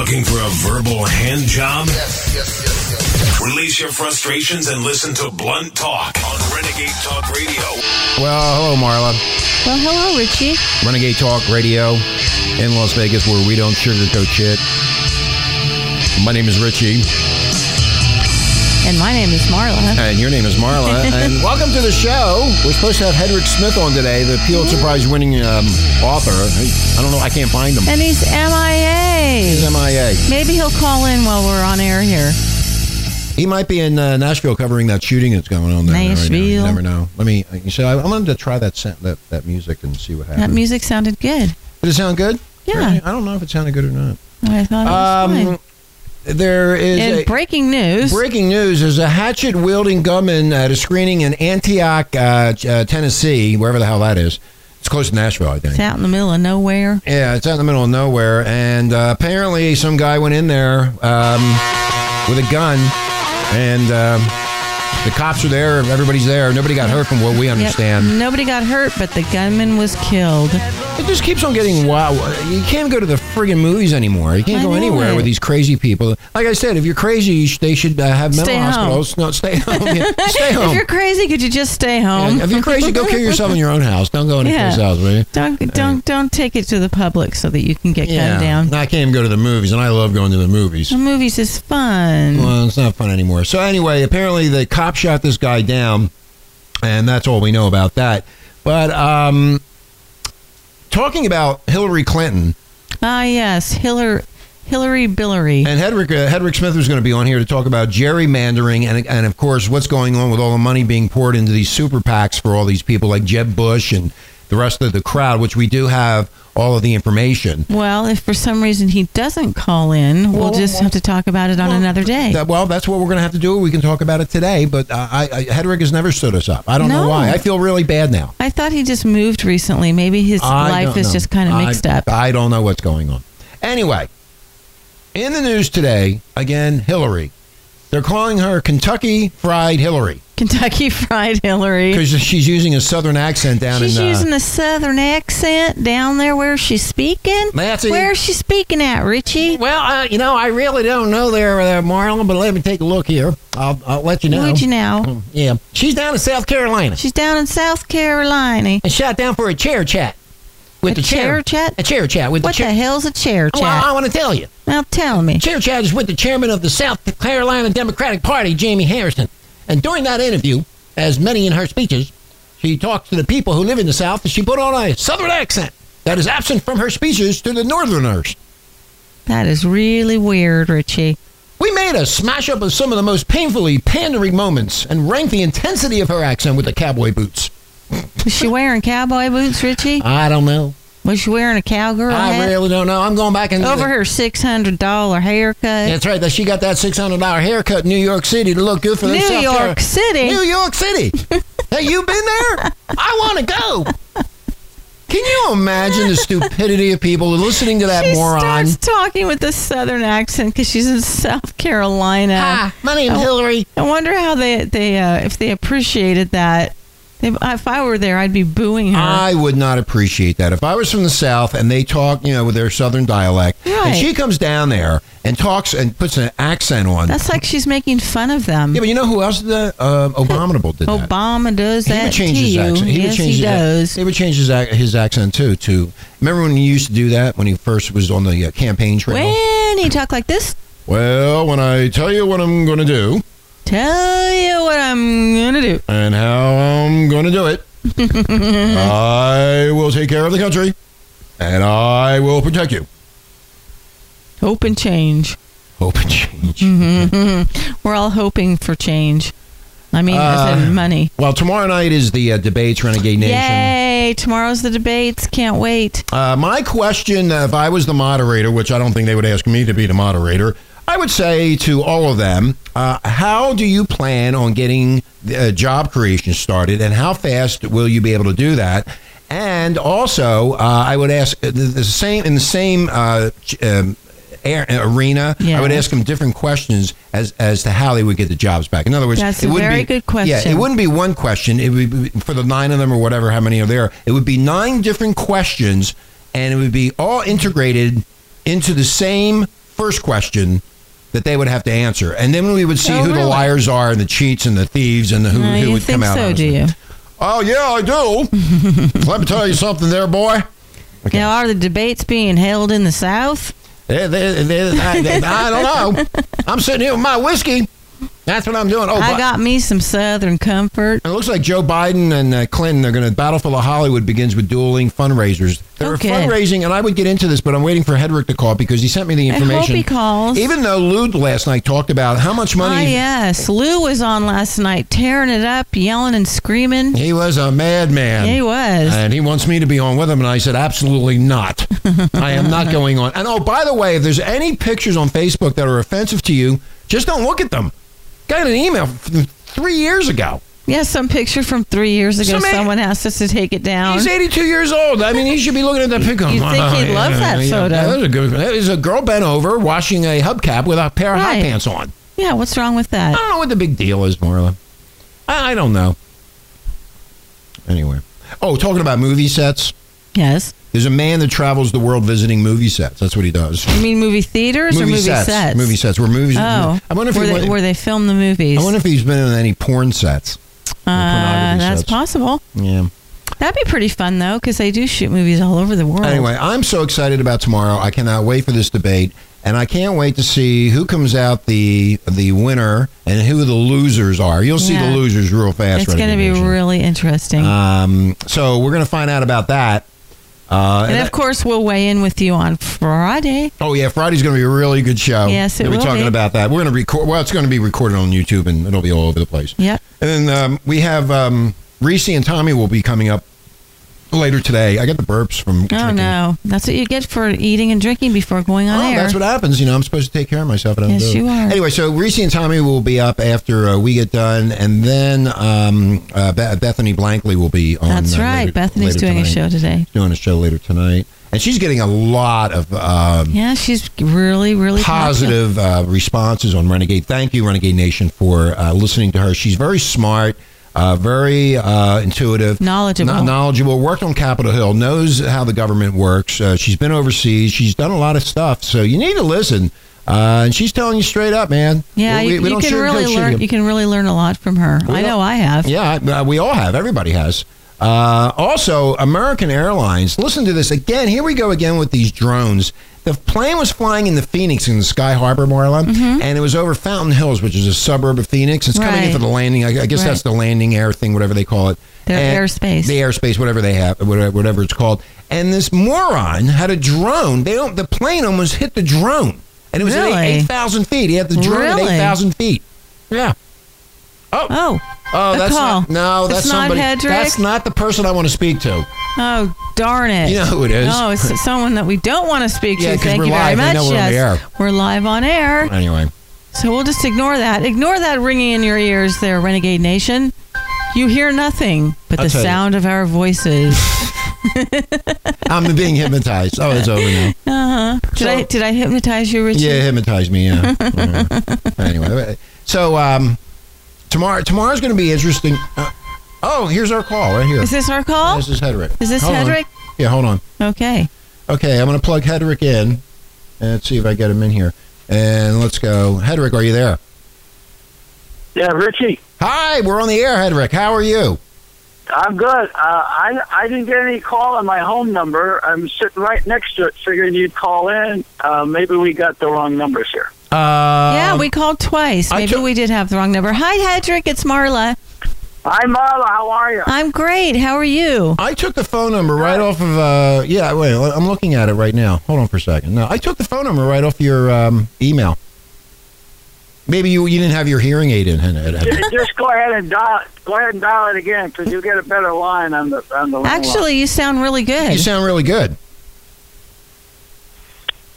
Looking for a verbal hand job? Yes, yes, yes, yes. Release your frustrations and listen to Blunt Talk on Renegade Talk Radio. Well, hello, Marla. Well, hello, Richie. Renegade Talk Radio in Las Vegas, where we don't sugarcoat shit. My name is Richie, And my name is Marla. and your name is Marla. and welcome to the show. We're supposed to have Hedrick Smith on today, the Pulitzer Prize-winning um, author. I don't know. I can't find him. And he's MIA. He's MIA. Maybe he'll call in while we're on air here. He might be in uh, Nashville covering that shooting that's going on there. right. Nashville. never know. Let me. You say I'm going to try that that that music and see what happens. That music sounded good. Did it sound good? Yeah. I don't know if it sounded good or not. I thought it was Um, there is fine. a, In breaking news, breaking news: There's a hatchet wielding gunman at a screening in Antioch, uh, uh, Tennessee, wherever the hell that is. It's close to Nashville, I think. it's out in the middle of nowhere. Yeah, it's out in the middle of nowhere, and uh, apparently some guy went in there um, with a gun, and um, the cops are there. Everybody's there. Nobody got hurt, from what we Yep. understand. Nobody got hurt, but the gunman was killed. It just keeps on getting wild. You can't go to the friggin' movies anymore. You can't I go anywhere it. with these crazy people. Like I said, if you're crazy, they should uh, have mental Stay home. hospitals. No, stay home. Yeah, stay If home. you're crazy, could you just stay Yeah, home? if you're crazy, go kill yourself in your own house. Don't go anyplace Yeah. else, will you? Don't don't don't take it to the public so that you can get gunned down. I can't even go to the movies, and I love going to the movies. The movies is fun. Well, it's not fun anymore. So anyway, apparently the cop shot this guy down, and that's all we know about that. But um, talking about Hillary Clinton Ah, yes, Hillary, Hillary Billary. and Hedrick, uh, Hedrick Smith was going to be on here to talk about gerrymandering and, and of course what's going on with all the money being poured into these super PACs for all these people like Jeb Bush and the rest of the crowd, which we do have all of the information. Well, if for some reason he doesn't call in, we'll Well, just well, have to talk about it on Well, another day. That, well, that's what we're going to have to do. We can talk about it today, but uh, I, I, Hedrick has never stood us up. I don't know why. I feel really bad now. I thought he just moved recently. Maybe his I life is know. just kind of I- mixed up. I don't know what's going on. Anyway, in the news today, again, Hillary. They're calling her Kentucky Fried Hillary Kentucky Fried Hillary. because she's using a southern accent down She's in. Uh, using a southern accent down there where she's speaking. That's it. Where's she speaking at, Richie? well, uh, you know, I really don't know there, uh, Marlon, but let me take a look here. I'll, I'll let you know. Would you know? Yeah, she's down in South Carolina She's down in South Carolina. and shot down for a chair chat with A the chair chat? A chair chat with What the the hell's a chair chat? Well, chat? I want to tell you. Now tell me. Chair Chat is with the chairman of the South Carolina Democratic Party, Jamie Harrison. And during that interview, as many in her speeches, she talks to the people who live in the South and she put on a Southern accent that is absent from her speeches to the Northerners. That is really weird, Richie. We made a smash up of some of the most painfully pandering moments and ranked the intensity of her accent with the cowboy boots. Is she wearing cowboy boots, Richie? I don't know. Was she wearing a cowgirl I hat? really don't know. I'm going back and Over her six hundred dollar haircut. That's right. That she got that six hundred dollar haircut in New York City to look good for New York Carolina- City. New York City. hey, you been there? I want to go. Can you imagine the stupidity of people listening to that she moron? starts talking with a southern accent because she's in South Carolina. Hi, my name's Oh. Hillary. I wonder how they they uh, if they appreciated that. If, if I were there, I'd be booing her. I would not appreciate that. If I was from the South and they talk, you know, with their Southern dialect, and she comes down there and talks and puts an accent on. That's like she's making fun of them. yeah, but you know who else did that? Uh, Abominable did that. Obama does He that would change to his you. accent. He yes, would change he his, does. He would change his, his accent too. To remember when he used to do that when he first was on the uh, campaign trail. When he talked like this, Well, when I tell you what I'm going to do tell you what I'm gonna do. and how I'm going to do it, I will take care of the country and I will protect you. Hope and change. Hope and change. Mm-hmm. We're all hoping for change. I mean, as Uh, in money. Well, tomorrow night is the uh, debates, Renegade Nation. Yay! Tomorrow's the debates. Can't wait. Uh, my question, uh, if I was the moderator, which I don't think they would ask me to be the moderator, I would say to all of them, uh, how do you plan on getting uh, job creation started, and how fast will you be able to do that? And also, uh, I would ask uh, the, the same in the same uh, um, air, arena. I would ask them different questions as as to how they would get the jobs back. In other words, That's it a very be, good Yeah, it wouldn't be one question. It would be for the nine of them or whatever, how many are there. It would be nine different questions, and it would be all integrated into the same first question that they would have to answer, and then we would see Oh, who the liars are and the cheats and the thieves and the who, who would think come out. so, do you? Oh yeah, I do. Let me tell you something, there, boy. Okay. Now, are the debates being held in the South? They- they- they- I, they- I don't know. I'm sitting here with my whiskey. That's what I'm doing. Oh, I got me some Southern comfort. It looks like Joe Biden and uh, Clinton are going to battle for the Hollywood begins with dueling fundraisers. They're Okay. fundraising, and I would get into this, but I'm waiting for Hedrick to call because he sent me the information. I hope he calls. Even though Lou last night talked about how much Ah, money yes. Lou was on last night, tearing it up, yelling and screaming. he was a madman. he was. And he wants me to be on with him, and I said, absolutely not. I am not going on. And oh, by the way, if there's any pictures on Facebook that are offensive to you, just don't look at them. Got an email from three years ago. yeah, some picture from three years ago. Somebody- Someone asked us to take it down. He's 82 years old. I mean, he should be looking at that picture. You'd think he'd love that photo. Yeah, That is a good. That is a girl bent over washing a hubcap with a pair of high Right. pants on. yeah, what's wrong with that? I don't know what the big deal is, Marla. I, I don't know. Anyway, oh, talking about movie sets. Yes. There's a man that travels the world visiting movie sets. That's what he does. You mean movie theaters or movie sets? Movie sets. Where movies. Oh, I wonder if where he they, went- where they film the movies. I wonder if he's been in any porn sets. uh, that's sets. possible. Yeah. That'd be pretty fun though, because they do shoot movies all over the world. Anyway, I'm so excited about tomorrow. I cannot wait for this debate, and I can't wait to see who comes out the the winner and who the losers are. You'll see Yeah. the losers real fast. it's going to be really interesting. Um, so we're going to find out about that. Uh, and and of that- course, we'll weigh in with you on Friday. oh yeah, Friday's going to be a really good show. Yes, it we'll be talking be. about that. We're going to record. Well, it's going to be recorded on YouTube, and it'll be all over the place. Yep. And then um, we have um, Reese and Tommy will be coming up later today. I got the burps from. Oh drinking. no, that's what you get for eating and drinking before going on Oh, air. that's what happens. You know, I'm supposed to take care of myself. And I don't Yes, it. you are. Anyway, so Reese and Tommy will be up after uh, we get done, and then um, uh, Be- Bethany Blankley will be on. That's uh, right. later- Bethany's later doing a show today. Doing a show later tonight, and she's getting a lot of um, Yeah, she's really, really positive uh, responses on Renegade. Thank you, Renegade Nation, for uh, listening to her. She's very smart. Uh, very uh, intuitive, Knowledgeable. kno- knowledgeable. Worked on Capitol Hill, knows how the government works. Uh, she's been overseas. She's done a lot of stuff. So you need to listen. Uh, and she's telling you straight up, man. Yeah, We- you, we you can really learn. here. You can really learn a lot from her. We I know I have. Yeah, uh, we all have. Everybody has. Uh, also, American Airlines. Listen to this again. Here we go again with these drones. The plane was flying in the Phoenix in the Sky Harbor, Marla, and it was over Fountain Hills, which is a suburb of Phoenix. It's coming in for the landing. I, I guess Right. that's the landing air thing, whatever they call it. The And- airspace. The airspace, whatever they have, whatever, whatever it's called. And this moron had a drone. They don't, the plane almost hit the drone, and it was Really? at eight thousand feet. He had the drone Really? at eight thousand feet. Yeah. Oh, Oh, Oh, that's call. not. No, It's that's not somebody. Hedrick? That's not the person I want to speak to. oh, darn it! You know who it is. Oh, it's someone that we don't want to speak Yeah, to. Thank you very live. We much. we're yes, air. we're live on air. Anyway, So we'll just ignore that. Ignore that ringing in your ears, there, Renegade Nation. You hear nothing but I'll the tell you. sound of our voices. I'm being hypnotized. Oh, it's over now. Uh-huh. Did So- I did I hypnotize you, Richie? Yeah, hypnotize me. Yeah. anyway, so um, tomorrow tomorrow's going to be interesting. Uh, oh, here's our call right here. Is this our call? This is Hedrick. Is this Hold on. Hedrick? Yeah, hold on. Okay. Okay, I'm going to plug Hedrick in and let's see if I get him in here. And let's go. Hedrick, are you there? Yeah, Richie, Hi, we're on the air, Hedrick. How are you? I'm good. Uh, I I didn't get any call on my home number. I'm sitting right next to it, figuring you'd call in. Uh, maybe we got the wrong numbers here. Uh, yeah, we called twice. Maybe took- we did have the wrong number. Hi, Hedrick. It's Marla. Hi, Marla. How are you? I'm great. How are you? I took the phone number right off of. Uh, yeah, wait. I'm looking at it right now. Hold on for a second. No, I took the phone number right off your um, email. Maybe you you didn't have your hearing aid in. Hed- Hed- Hed- Ju- Just go ahead and dial. Go ahead and dial it again, because you get a better line on the on the. little Actually, you sound really good. You sound really good.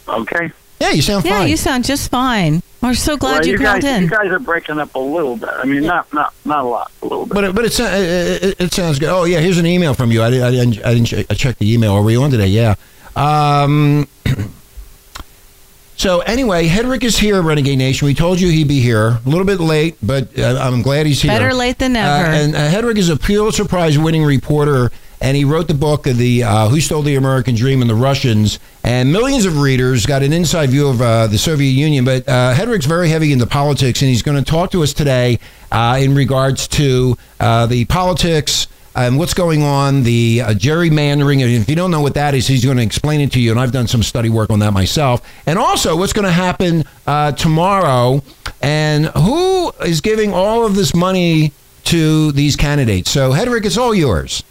okay. Yeah, you sound yeah, fine. Yeah, you sound just fine. We're so glad well, you, you called guys, in. you guys are breaking up a little bit. I mean, not not not a lot, a little bit. but it, but it, it, it, it sounds good. Oh yeah, here's an email from you. I, didn't- I didn't I didn't check, I checked the email. Are we on today? Yeah. Um. So anyway, Hedrick is here, Renegade Nation. We told you he'd be here. A little bit late, but uh, I'm glad he's here. Better late than never. Uh, and uh, Hedrick is a Pulitzer Prize winning reporter and he wrote the book of the uh, Who Stole the American Dream and the Russians. And millions of readers got an inside view of uh, the Soviet Union. But uh, Hedrick's very heavy into politics, and he's going to talk to us today uh, in regards to uh, the politics and what's going on, the uh, gerrymandering. And if you don't know what that is, he's going to explain it to you. And I've done some study work on that myself. And also, what's going to happen uh, tomorrow, and who is giving all of this money to these candidates. So, Hedrick, it's all yours.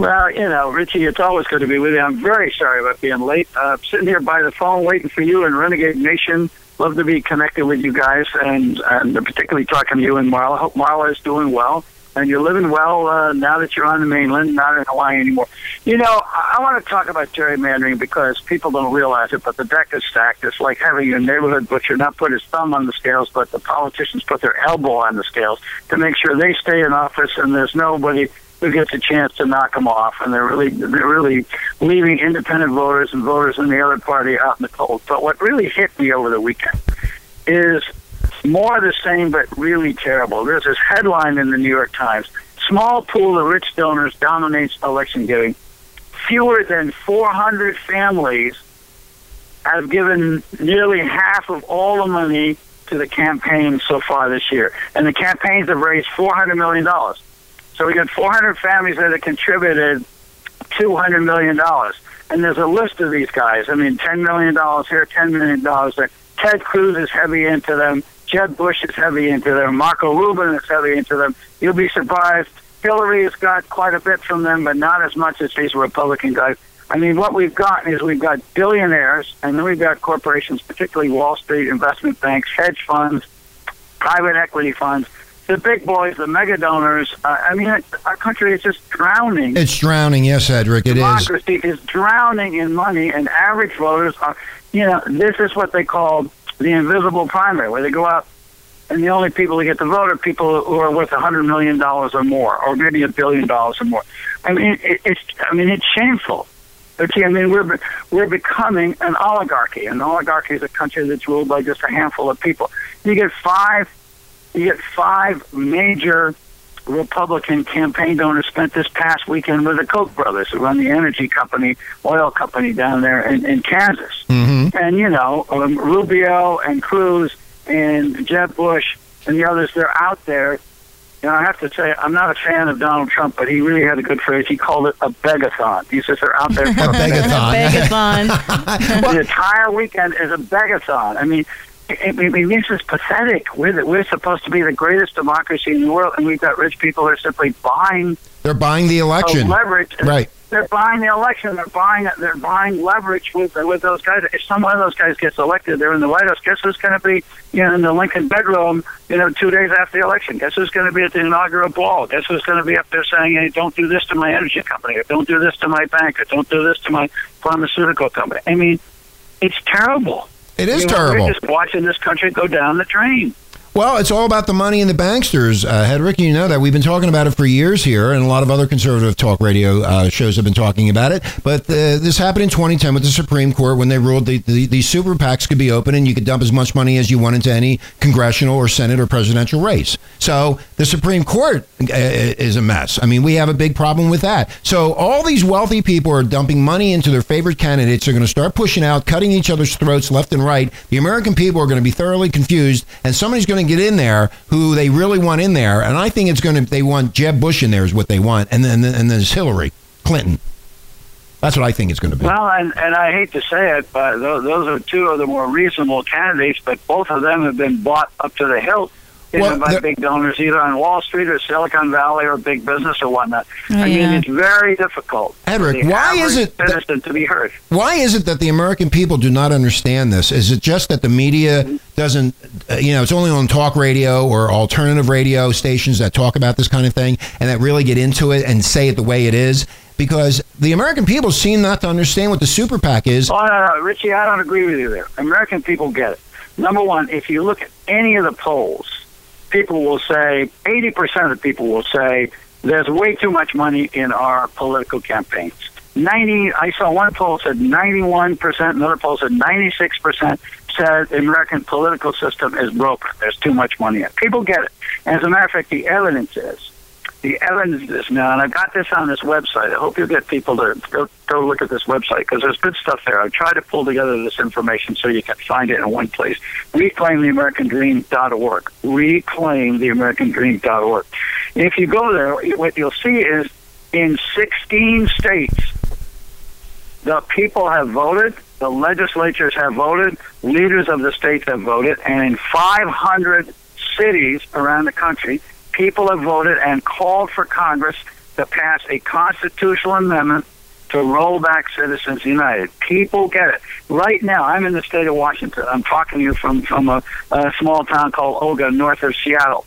Well, you know, Richie, it's always good to be with you. I'm very sorry about being late. Uh, sitting here by the phone waiting for you and Renegade Nation. Love to be connected with you guys, and, and particularly talking to you and Marla. Hope Marla is doing well and you're living well uh, now that you're on the mainland, not in Hawaii anymore. You know, I, I want to talk about gerrymandering because people don't realize it, but the deck is stacked. It's like having your neighborhood butcher not put his thumb on the scales, but the politicians put their elbow on the scales to make sure they stay in office and there's nobody who gets a chance to knock them off, and they're really they're really leaving independent voters and voters in the other party out in the cold. But what really hit me over the weekend is more of the same, but really terrible. There's this headline in the New York Times Small pool of rich donors dominates election giving. Fewer than 400 families have given nearly half of all the money to the campaign so far this year. And the campaigns have raised $400 million. So we got 400 families that have contributed $200 million. And there's a list of these guys. I mean, $10 million here, $10 million there. Ted Cruz is heavy into them. Jeb Bush is heavy into them. Marco Rubio is heavy into them. You'll be surprised. Hillary has got quite a bit from them, but not as much as these Republican guys. I mean, what we've got is we've got billionaires, and then we've got corporations, particularly Wall Street investment banks, hedge funds, private equity funds, the big boys, the mega donors. Uh, I mean, our country is just drowning. It's drowning, yes, Hedrick. It Democracy is. is drowning in money, and average voters are. You know, this is what they call the invisible primary, where they go out and the only people who get to vote are people who are worth a hundred million dollars or more, or maybe a billion dollars or more. I mean, it, it's I mean, it's shameful. I mean, we're we're becoming an oligarchy. An oligarchy is a country that's ruled by just a handful of people. You get five, you get five major Republican campaign donors spent this past weekend with the Koch brothers, who run the energy company, oil company down there in, in Kansas. Mm-hmm. And you know, um, Rubio and Cruz and Jeb Bush and the others, they're out there. And I have to say, I'm not a fan of Donald Trump, but he really had a good phrase. He called it a begathon. He says they're out there for A begathon. Begathon. the entire weekend is a begathon. I mean, I mean, this is pathetic. We're, the, we're supposed to be the greatest democracy in the world, and we've got rich people who are simply buying They're buying the election. Oh, leverage. Right. They're buying the election. They're buying they're buying leverage with with those guys. If some one of those guys gets elected, they're in the White House. Guess who's going to be you know in the Lincoln bedroom? You know, two days after the election. Guess who's going to be at the inaugural ball? Guess who's going to be up there saying, "Hey, don't do this to my energy company, or don't do this to my bank, or don't do this to my pharmaceutical company." I mean, it's terrible. It is You know, terrible. We're just watching this country go down the drain. Well, it's all about the money and the banksters, uh, Hedrick. You know that we've been talking about it for years here, and a lot of other conservative talk radio uh, shows have been talking about it. But uh, this happened in 2010 with the Supreme Court when they ruled the, the, these super PACs could be open and you could dump as much money as you want into any congressional or Senate or presidential race. So the Supreme Court uh, is a mess. I mean, we have a big problem with that. So all these wealthy people are dumping money into their favorite candidates. They're going to start pushing out, cutting each other's throats left and right. The American people are going to be thoroughly confused, and somebody's going to get in there who they really want in there. And I think it's going to. They want Jeb Bush in there is what they want, and then and then there's Hillary Clinton. That's what I think it's going to be. Well, and, and I hate to say it, but those, those are two of the more reasonable candidates, but both of them have been bought up to the hilt you Well, know, by big donors, either on Wall Street or Silicon Valley or big business or whatnot. Oh, I mean, it's very difficult Hedrick, why is it that- to be heard. Why is it that the American people do not understand this? Is it just that the media doesn't, uh, you know, it's only on talk radio or alternative radio stations that talk about this kind of thing and that really get into it and say it the way it is? Because the American people seem not to understand what the super PAC is. Oh, no, no, Richie, I don't agree with you there. American people get it. Number one, if you look at any of the polls, people will say, 80% of people will say, there's way too much money in our political campaigns. 90, I saw one poll said 91%, another poll said 96% said the American political system is broken. There's too much money in it. People get it. As a matter of fact, the evidence is the is now, and I've got this on this website. I hope you get people to go, go look at this website because there's good stuff there. I've tried to pull together this information so you can find it in one place. ReclaimTheAmericanDream.org. ReclaimTheAmericanDream.org. If you go there, what you'll see is in 16 states, the people have voted, the legislatures have voted, leaders of the states have voted, and in 500 cities around the country, people have voted and called for Congress to pass a constitutional amendment to roll back Citizens United. People get it. Right now, I'm in the state of Washington. I'm talking to you from, from a, a small town called Olga, north of Seattle.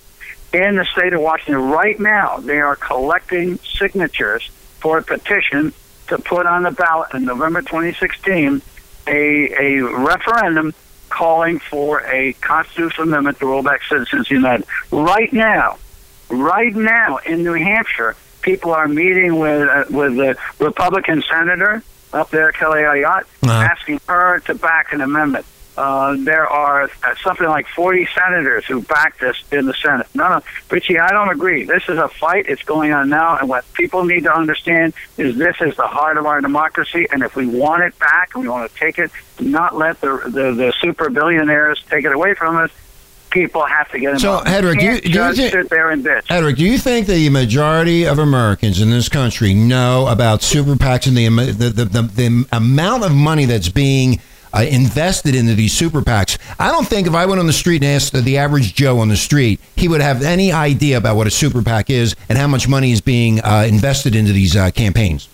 In the state of Washington, right now, they are collecting signatures for a petition to put on the ballot in November 2016 a, a referendum calling for a constitutional amendment to roll back Citizens United. Right now, right now in New Hampshire, people are meeting with uh, with the Republican senator up there, Kelly Ayotte, Uh-huh. asking her to back an amendment. Uh, there are uh, something like 40 senators who backed this in the Senate. No, no, Richie, I don't agree. This is a fight. It's going on now, and what people need to understand is this is the heart of our democracy, and if we want it back, we want to take it, not let the the, the super billionaires take it away from us. People have to get So, involved. Hedrick, do you- do you think- sit there and bitch. Hedrick, do you think the majority of Americans in this country know about super PACs and the the, the, the, the amount of money that's being uh, invested into these super PACs? I don't think if I went on the street and asked the, the average Joe on the street, he would have any idea about what a super PAC is and how much money is being uh, invested into these uh, campaigns.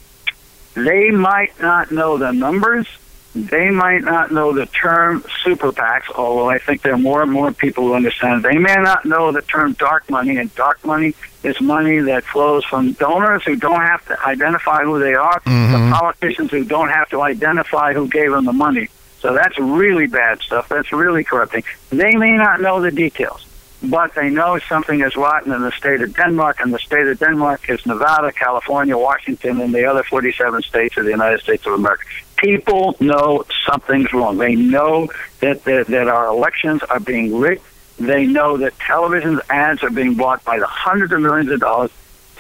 They might not know the numbers. They might not know the term super PACs, although I think there are more and more people who understand. It. They may not know the term dark money, and dark money is money that flows from donors who don't have to identify who they are, to mm-hmm. politicians who don't have to identify who gave them the money. So that's really bad stuff. That's really corrupting. They may not know the details, but they know something is rotten in the state of Denmark, and the state of Denmark is Nevada, California, Washington, and the other 47 states of the United States of America. People know something's wrong. They know that, that, that our elections are being rigged. They know that television ads are being bought by the hundreds of millions of dollars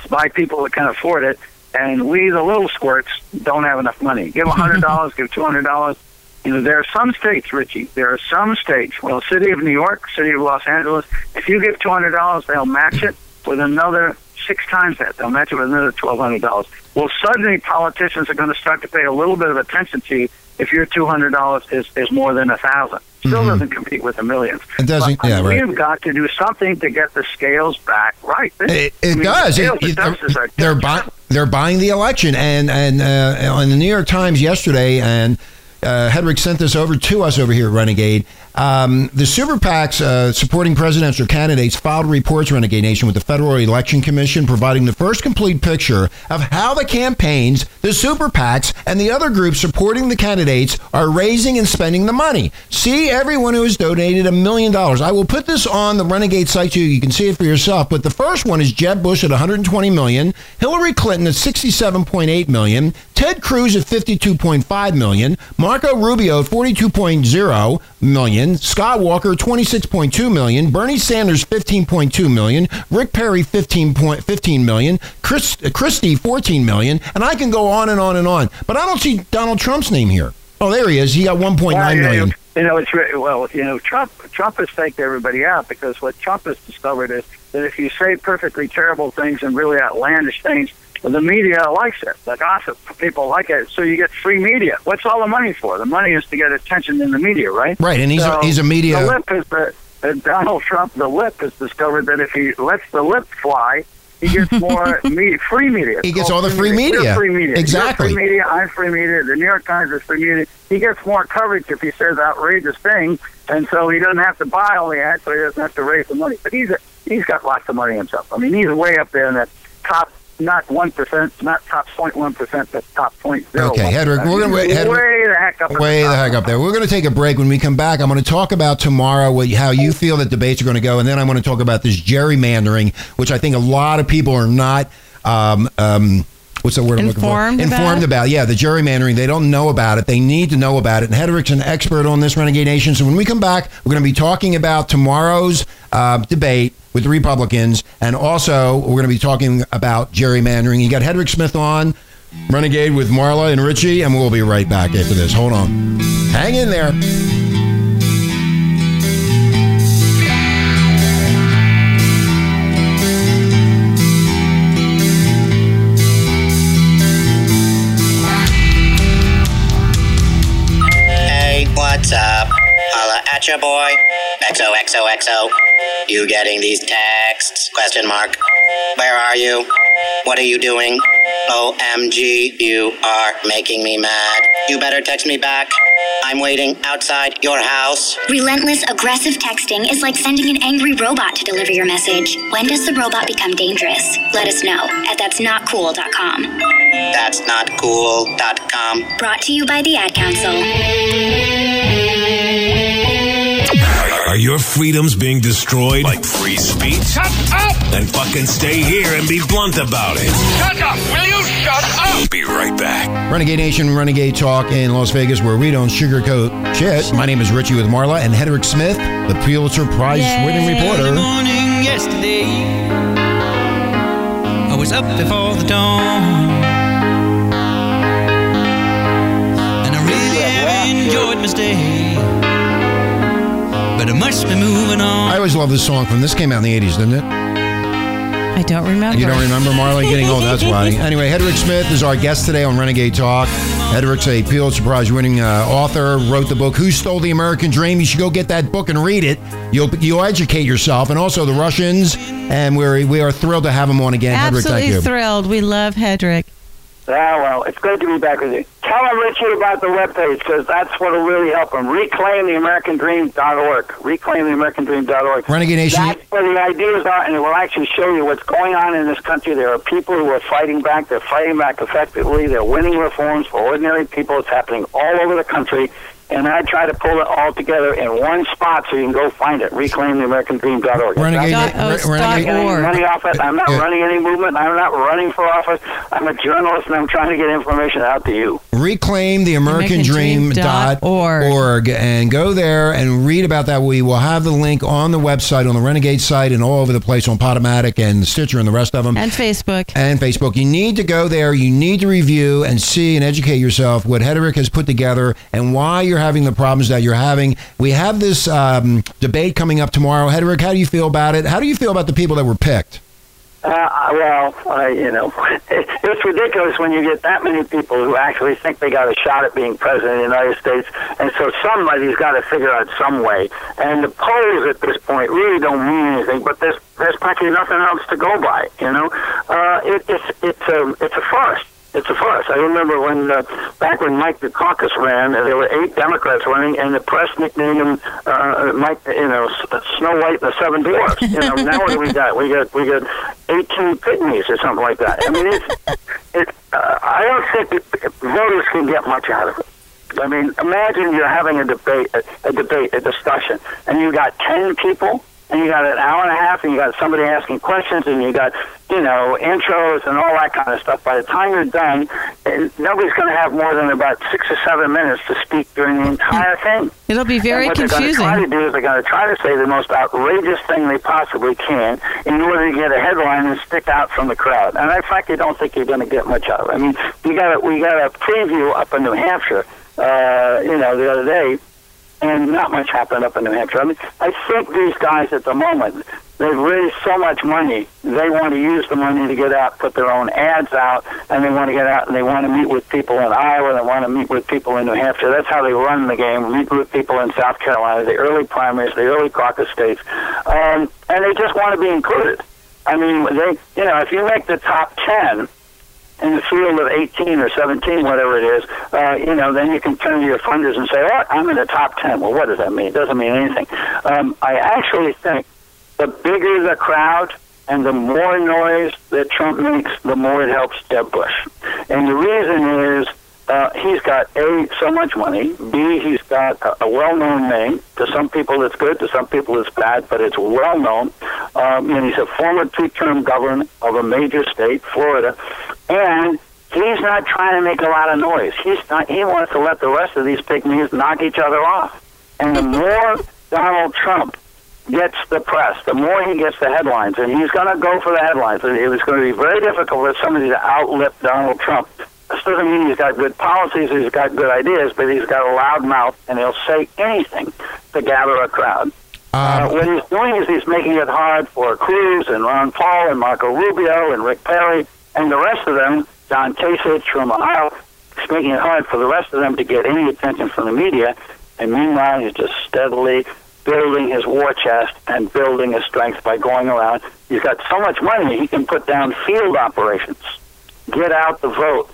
by people that can afford it, and we, the little squirts, don't have enough money. Give $100, give $200. You know, there are some states, Richie. There are some states. Well, city of New York, city of Los Angeles. If you give two hundred dollars, they'll match it with another six times that. They'll match it with another twelve hundred dollars. Well, suddenly politicians are going to start to pay a little bit of attention to you if your two hundred dollars is is more than a thousand. Still doesn't compete with the millions. It doesn't- But, yeah, right. We've got to do something to get the scales back right. This- It, I it mean, does. The It- it- of justice are they're buying. They're buying the election, and and uh, on the New York Times yesterday, and uh, Hedrick sent this over to us over here at Renegade. Um, the super PACs uh, supporting presidential candidates filed reports, Renegade Nation, with the Federal Election Commission, providing the first complete picture of how the campaigns, the super PACs, and the other groups supporting the candidates are raising and spending the money. See everyone who has donated a million dollars. I will put this on the Renegade site so you can see it for yourself. But the first one is Jeb Bush at 120 million, Hillary Clinton at 67.8 million, Ted Cruz at 52.5 million, Marco Rubio at 42.0 million, Scott Walker 26.2 million, Bernie Sanders 15.2 million, Rick Perry 15 point, 15 million, Chris, uh, Christie 14 million, and I can go on and on and on. But I don't see Donald Trump's name here. Oh, there he is. He got 1.9 Well, you know, million. You know, it's well, you know, Trump Trump has faked everybody out because what Trump has discovered is that if you say perfectly terrible things and really outlandish things, the media likes it. The gossip people like it, so you get free media. What's all the money for? The money is to get attention in the media, right? Right, and he's a, he's a media. The lip is the uh, Donald Trump. The lip has discovered that if he lets the lip fly, he gets more me- free media. He gets all the free media. We're free media. Exactly. Free media. I'm free media. The New York Times is free media. He gets more coverage if he says outrageous things, and so he doesn't have to buy all the ads, so he doesn't have to raise the money. But he's a, he's got lots of money himself. I mean, he's way up there in that top. Not one percent, not top point one percent, but top point zero. Okay, Hedrick, we're gonna- He's Hedrick- way the heck up. Way the heck up there. We're going to take a break. When we come back, I'm going to talk about tomorrow what, how you feel that debates are going to go, and then I'm going to talk about this gerrymandering, which I think a lot of people are not um, um, what's the word I'm looking Informed for? about Informed about, yeah, the gerrymandering. They don't know about it. They need to know about it. And Hedrick's an expert on this, Renegade Nation. So when we come back, we're going to be talking about tomorrow's uh, debate with the Republicans. And also, we're going to be talking about gerrymandering. You got Hedrick Smith on, Renegade with Marla and Richie, and we'll be right back after this. Hold on. Hang in there. What's up? Holla at your boy. XOXOXO. You getting these texts? Question mark. Where are you? What are you doing? OMG, you are making me mad. You better text me back. I'm waiting outside your house. Relentless, aggressive texting is like sending an angry robot to deliver your message. When does the robot become dangerous? Let us know at that'snotcool.com. That's not cool.com. Brought to you by the Ad Council. Are your freedoms being destroyed? Like free speech? Shut up! Then fucking stay here and be blunt about it. Shut up! Will you shut up? Be right back. Renegade Nation, Renegade Talk in Las Vegas, where we don't sugarcoat shit. My name is Richie with Marla and Hedrick Smith, the Pulitzer Prize winning Yay. reporter. morning yesterday. I was up before the dawn. Must be moving on. I always love this song from this came out in the 80s, didn't it? I don't remember. You don't remember Marla getting old, that's why. Anyway, Hedrick Smith is our guest today on Renegade Talk. Hedrick's a Pulitzer Prize winning uh, author, wrote the book Who Stole the American Dream. You should go get that book and read it. You'll you'll educate yourself and also the Russians. And we're we are thrilled to have him on again. Hedrick, thank Absolutely you. thrilled. We love Hedrick. Ah, well, it's great to be back with you. Tell them, Richie, about the webpage, because that's what will really help them. ReclaimTheAmericanDream.org. ReclaimTheAmericanDream.org. Renegade Nation. That's where the ideas are, and it will actually show you what's going on in this country. There are people who are fighting back. They're fighting back effectively. They're winning reforms for ordinary people. It's happening all over the country. And I try to pull it all together in one spot so you can go find it. ReclaimTheAmericanDream.org. Renegade, Dot- Re- it's Renegade, dot. Money off it. I'm not Yeah. running any movement. I'm not running for office. I'm a journalist, and I'm trying to get information out to you. reclaimtheamericandream.org Org. and go there and read about that. We will have the link on the website, on the Renegade site, and all over the place on Podomatic and Stitcher and the rest of them. And Facebook. and Facebook. You need to go there. You need to review and see and educate yourself what Hedrick has put together and why you're having the problems that you're having. We have this um, debate coming up tomorrow. Hedrick, how do you feel about it? How do you feel about the people that were picked? Uh, well, uh, you know, it's ridiculous when you get that many people who actually think they got a shot at being president of the United States, and so somebody's got to figure out some way. And the polls at this point really don't mean anything, but there's there's practically nothing else to go by. You know, uh, it, it's it's a it's a farce. It's a farce. I remember when uh, back when Mike Dukakis ran, uh, there were eight Democrats running, and the press nicknamed him uh, Mike, you know, Snow White and the Seven Dwarfs. You know, now what do we got? We got we got eighteen pygmies or something like that. I mean, it's it. Uh, I don't think it, voters can get much out of it. I mean, imagine you're having a debate, a, a debate, a discussion, and you got ten people, and you got an hour and a half, and you got somebody asking questions, and you got you know intros and all that kind of stuff. By the time you're done, eh, nobody's going to have more than about six or seven minutes to speak during the entire thing. It'll be very and what they're going to try to do is they're going to try to say the most outrageous thing they possibly can in order to get a headline and stick out from the crowd. And I frankly don't think you're going to get much out of it. I mean, we got a, we got a preview up in New Hampshire, uh, you know, the other day, and not much happened up in New Hampshire. I mean, I think these guys at the moment, they've raised so much money, they want to use the money to get out, put their own ads out, and they want to get out and they want to meet with people in Iowa, they want to meet with people in New Hampshire. That's how they run the game, meet with people in South Carolina, the early primaries, the early caucus states, um, and they just want to be included. I mean, they, you know, if you make the top 10, in the field of 18 or 17, whatever it is, uh, you know, then you can turn to your funders and say, oh, I'm in the top 10. Well, what does that mean? It doesn't mean anything. Um, I actually think the bigger the crowd and the more noise that Trump makes, the more it helps Jeb Bush. And the reason is uh, he's got A, so much money, B, he's got a, a well-known name. To some people it's good, to some people it's bad, but it's well-known. Um, and he's a former two-term governor of a major state, Florida, and He's not trying to make a lot of noise. He's not, he wants to let the rest of these pygmies knock each other off. And the more Donald Trump gets the press, the more he gets the headlines, and he's going to go for the headlines. And it was going to be very difficult for somebody to outlip Donald Trump. This doesn't mean he's got good policies, he's got good ideas, but he's got a loud mouth, and he'll say anything to gather a crowd. Uh, Um, what he's doing is he's making it hard for Cruz and Ron Paul and Marco Rubio and Rick Perry and the rest of them, John Kasich from Ohio. He's making it hard for the rest of them to get any attention from the media. And meanwhile, he's just steadily building his war chest and building his strength by going around. He's got so much money, he can put down field operations, get out the vote,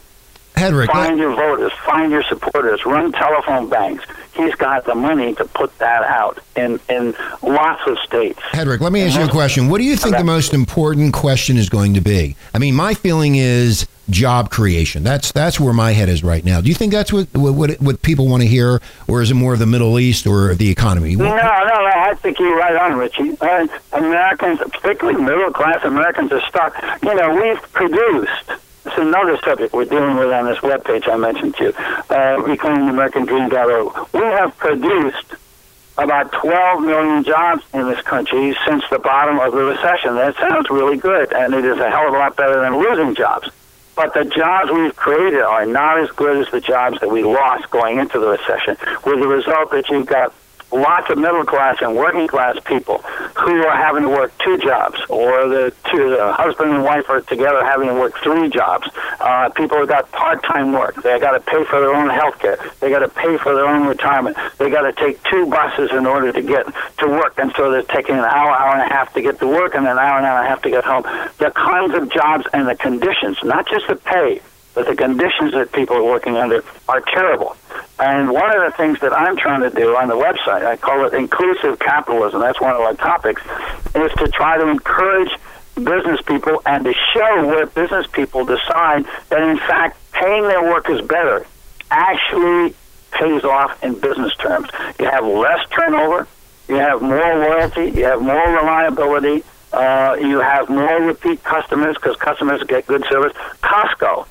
Hedrick, find your voters, find your supporters, run telephone banks. He's got the money to put that out in, in lots of states. Hedrick, let me ask you a question. What do you think the most important question is going to be? I mean, my feeling is job creation. That's that's where my head is right now. Do you think that's what what, what people want to hear, or is it more of the Middle East or the economy? No, no, no. I think you're right on, Richie. Uh, Americans, particularly middle class Americans, are stuck. You know, we've produced. It's another subject we're dealing with on this webpage I mentioned to you, uh, reclaimingtheamericandream.org. We have produced about 12 million jobs in this country since the bottom of the recession. That sounds really good, and it is a hell of a lot better than losing jobs. But the jobs we've created are not as good as the jobs that we lost going into the recession, with the result that you've got lots of middle class and working class people who are having to work two jobs, or the two the husband and wife are together having to work three jobs. Uh, people have got part time work. They got to pay for their own health care. They got to pay for their own retirement. They got to take two buses in order to get to work, and so they're taking an hour, hour and a half to get to work, and an hour and a half to get home. The kinds of jobs and the conditions, not just the pay, but the conditions that people are working under are terrible. And one of the things that I'm trying to do on the website, I call it inclusive capitalism, that's one of our topics, is to try to encourage business people and to show where business people decide that in fact paying their workers better actually pays off in business terms. You have less turnover, you have more loyalty, you have more reliability, uh, you have more repeat customers because customers get good service. Costco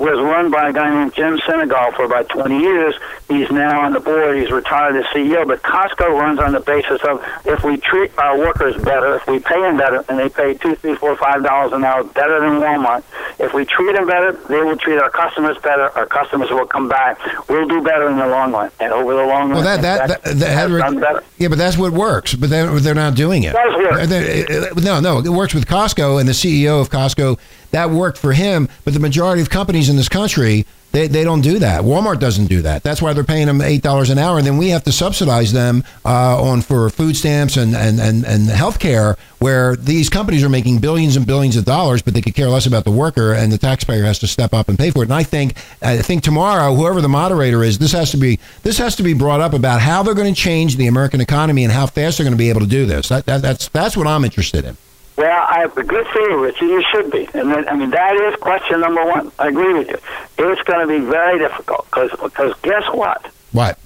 was run by a guy named Jim Sinegal for about 20 years. He's now on the board. He's retired as CEO. But Costco runs on the basis of if we treat our workers better, if we pay them better, and they pay two, three, four, five dollars an hour better than Walmart. If we treat them better, they will treat our customers better. Our customers will come back. We'll do better in the long run. And over the long Well, run, that in that, that, that has Hedrick- done better. yeah, but that's what works. But they're, they're not doing it. Does work. No, no, it works with Costco and the CEO of Costco. That worked for him, but the majority of companies in this country. They, they don't do that. Walmart doesn't do that. That's why they're paying them eight dollars an hour, and then we have to subsidize them uh, on for food stamps and and and and health care, where these companies are making billions and billions of dollars, but they could care less about the worker, and the taxpayer has to step up and pay for it. And I think I think tomorrow, whoever the moderator is, this has to be this has to be brought up about how they're going to change the American economy and how fast they're going to be able to do this. That, that, that's that's what I'm interested in. Well, I have a good feeling, Richie. You should be. And then, I mean, that is question number one. I agree with you. It's going to be very difficult because guess what? What?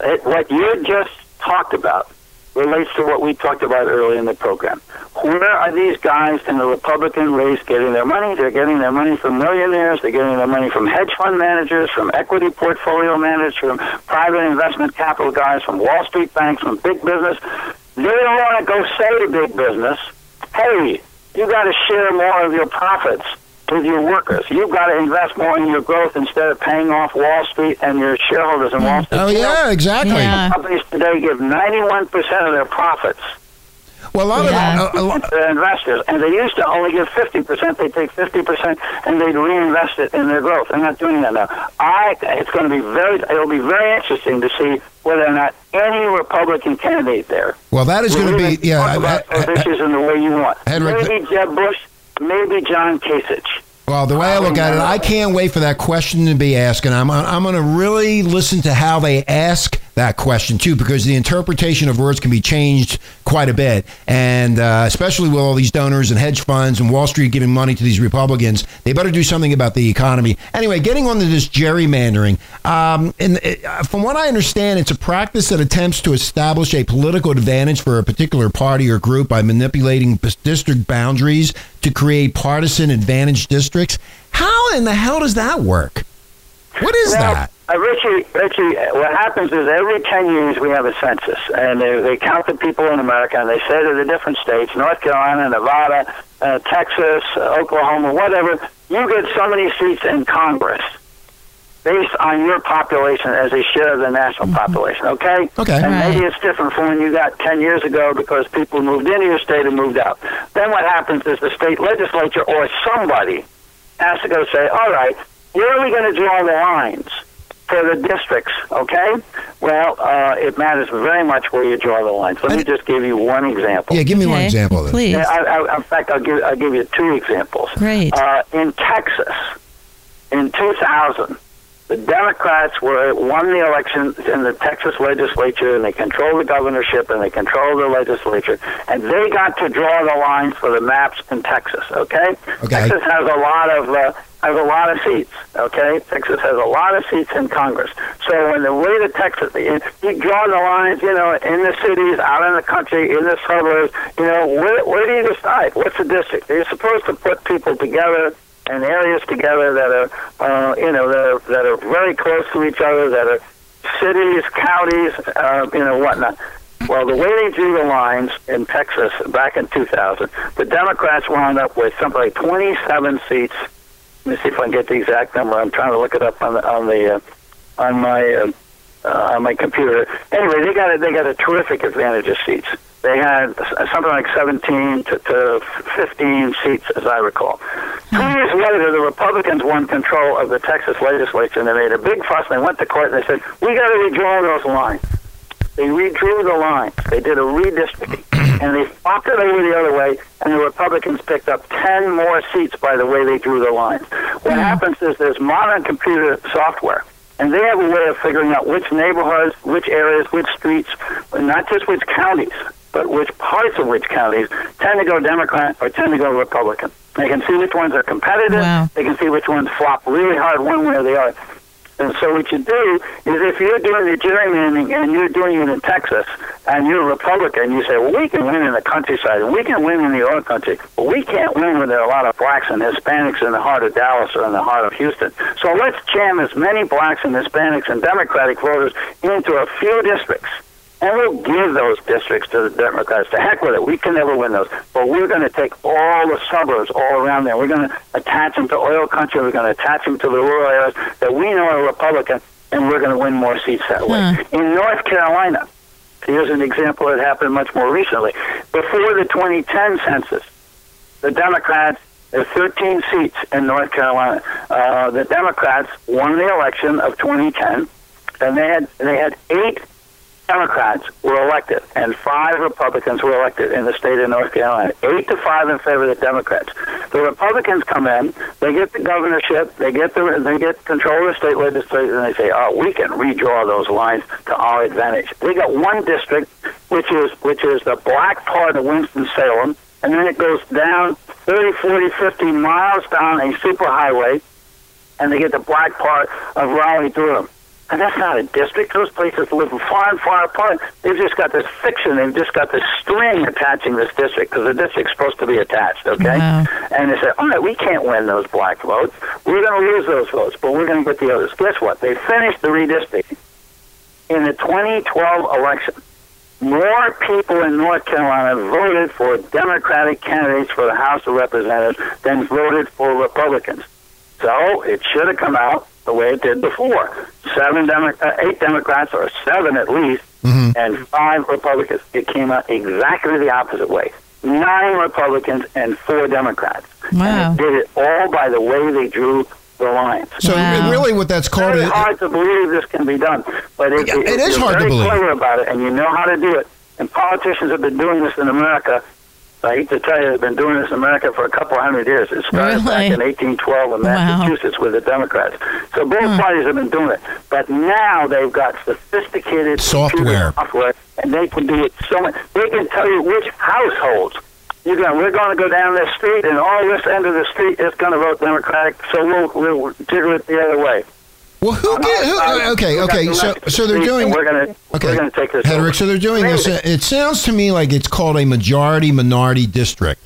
It, what you just talked about relates to what we talked about earlier in the program. Where are these guys in the Republican race getting their money? They're getting their money from millionaires. They're getting their money from hedge fund managers, from equity portfolio managers, from private investment capital guys, from Wall Street banks, from big business. They don't want to go say to big business, hey, you got to share more of your profits with your workers. You've got to invest more in your growth instead of paying off Wall Street and your shareholders in Wall Street. Oh yeah, exactly. Yeah. companies today give 91% of their profits Well, a lot Yeah. of a, a lot, to their investors, and they used to only give 50%. They take 50% and they'd reinvest it in their growth. They're not doing that now. I, it's going to be very, it'll be very interesting to see whether or not any Republican candidate there well, that is going to be yeah. talk I- about I- those issues in the way you want. Henrik, maybe Jeb Bush, maybe John Kasich. Well, the way I look at it, I can't wait for that question to be asked, and I'm I'm going to really listen to how they ask that question too, because the interpretation of words can be changed quite a bit, and uh, especially with all these donors and hedge funds and Wall Street giving money to these Republicans, they better do something about the economy. Anyway, getting on to this gerrymandering, um, and uh, from what I understand, it's a practice that attempts to establish a political advantage for a particular party or group by manipulating district boundaries to create partisan advantage districts. How in the hell does that work? What is Well, that? Uh, Richie, Richie, what happens is every 10 years we have a census, and they, they count the people in America, and they say to the different states, North Carolina, Nevada, uh, Texas, uh, Oklahoma, whatever, you get so many seats in Congress based on your population as a share of the national population, okay? Okay. And Right. maybe it's different from when you got 10 years ago because people moved into your state and moved out. Then what happens is the state legislature or somebody has to go say, all right, where are we going to draw the lines for the districts, okay? Well, uh, it matters very much where you draw the lines. Let me I- just give you one example. Yeah, give me one example of this. Please. Yeah, I, I, in fact, I'll give, I'll give you two examples. Great. Uh, in Texas, in 2000, the Democrats were won the election in the Texas legislature, and they control the governorship and they control the legislature, and they got to draw the lines for the maps in Texas. Okay, Okay. Texas has a lot of uh, has a lot of seats. Okay, Texas has a lot of seats in Congress. So in the way that Texas, you you draw the lines, you know, in the cities, out in the country, in the suburbs, you know, where, where do you decide? What's the district? You're supposed to put people together and areas together that are, uh, you know, that are, that are very close to each other, that are cities, counties, uh, you know, whatnot. Well, the way they drew the lines in Texas back in 2000, the Democrats wound up with something like 27 seats. Let me see if I can get the exact number. I'm trying to look it up on the on the uh, on my uh, uh, on my computer. Anyway, they got a, they got a terrific advantage of seats. They had uh, something like 17 to, to 15 seats, as I recall. Two hmm. years later, the Republicans won control of the Texas legislature, and they made a big fuss. And they went to court and they said, "We got to redraw those lines." They redrew the lines. They did a redistricting, and they flopped it over the other way. And the Republicans picked up ten more seats by the way they drew the lines. What hmm. happens is there's modern computer software, and they have a way of figuring out which neighborhoods, which areas, which streets, not just which counties, but which parts of which counties tend to go Democrat or tend to go Republican. They can see which ones are competitive. Wow. They can see which ones flop really hard one way or the other. And so what you do is if you're doing the gerrymandering and you're doing it in Texas and you're a Republican, you say, well, we can win in the countryside and we can win in the oil country, but we can't win when there are a lot of blacks and Hispanics in the heart of Dallas or in the heart of Houston. So let's jam as many blacks and Hispanics and Democratic voters into a few districts. And we'll give those districts to the Democrats. To heck with it. We can never win those. But we're going to take all the suburbs all around there. We're going to attach them to oil country. We're going to attach them to the rural areas that we know are Republican, and we're going to win more seats that way. Huh. In North Carolina, here's an example that happened much more recently. Before the 2010 census, the Democrats, there are 13 seats in North Carolina. Uh, the Democrats won the election of 2010, and they had they had eight Democrats were elected and five Republicans were elected in the state of North Carolina. Eight to five in favor of the Democrats. The Republicans come in, they get the governorship, they get the they get control of the state legislature, and they say, "Oh, we can redraw those lines to our advantage." They got one district, which is which is the black part of Winston Salem, and then it goes down 30, 40, 50 miles down a superhighway, and they get the black part of Raleigh Durham. And that's not a district. Those places live far and far apart. They've just got this fiction. They've just got this string attaching this district because the district's supposed to be attached, okay? Wow. And they say, all right, we can't win those black votes. We're going to lose those votes, but we're going to get the others. Guess what? They finished the redistricting. In the 2012 election, more people in North Carolina voted for Democratic candidates for the House of Representatives than voted for Republicans. So it should have come out the way it did before. Seven Demo- uh, eight Democrats, or seven at least, and five Republicans. It came out exactly the opposite way. Nine Republicans and four Democrats. Wow. And it did it all by the way they drew the lines. So Wow. really, what that's called It's is hard to believe this can be done, but if, Yeah, if it is you're hard to very believe. clever about it and you know how to do it, and politicians have been doing this in America I hate to tell you, they've been doing this in America for a couple hundred years. It started back in 1812 in Wow. Massachusetts with the Democrats. So both Hmm. parties have been doing it. But now they've got sophisticated Software. software, and they can do it so much. They can tell you which households. You're going, we're going to go down this street, and all this end of the street is going to vote Democratic. So we'll, we'll jiggle it the other way. Well, who get who? Okay, okay. So, so they're doing. We're going to Okay, we're to take this. Hedrick. So they're doing this. It sounds to me like it's called a majority minority district.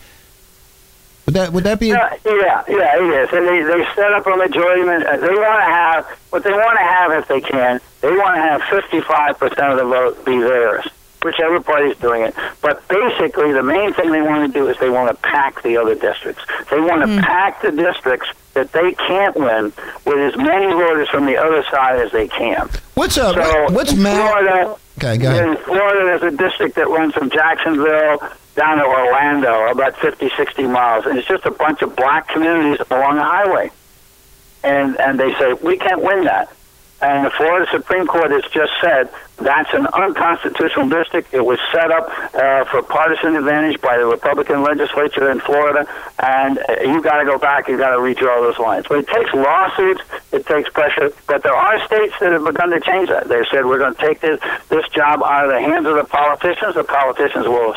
Would that would that be? Yeah, yeah, yeah, it is. And they, they set up a majority. uh, They want to have what they want to have if they can. They want to have 55 percent of the vote be theirs, whichever party's doing it. But basically, the main thing they want to do is they want to pack the other districts. They want to hmm. pack the districts that they can't win with as many voters from the other side as they can. What's up? So what's? Florida, Okay, go ahead. in Florida, there's a district that runs from Jacksonville down to Orlando, about 50, 60 miles, and it's just a bunch of black communities along the highway. And and they say we can't win that. And the Florida Supreme Court has just said that's an unconstitutional district. It was set up uh, for partisan advantage by the Republican legislature in Florida, and uh, you got to go back. You got to redraw those lines. But it takes lawsuits. It takes pressure. But there are states that have begun to change that. They said we're going to take this this job out of the hands of the politicians. The politicians will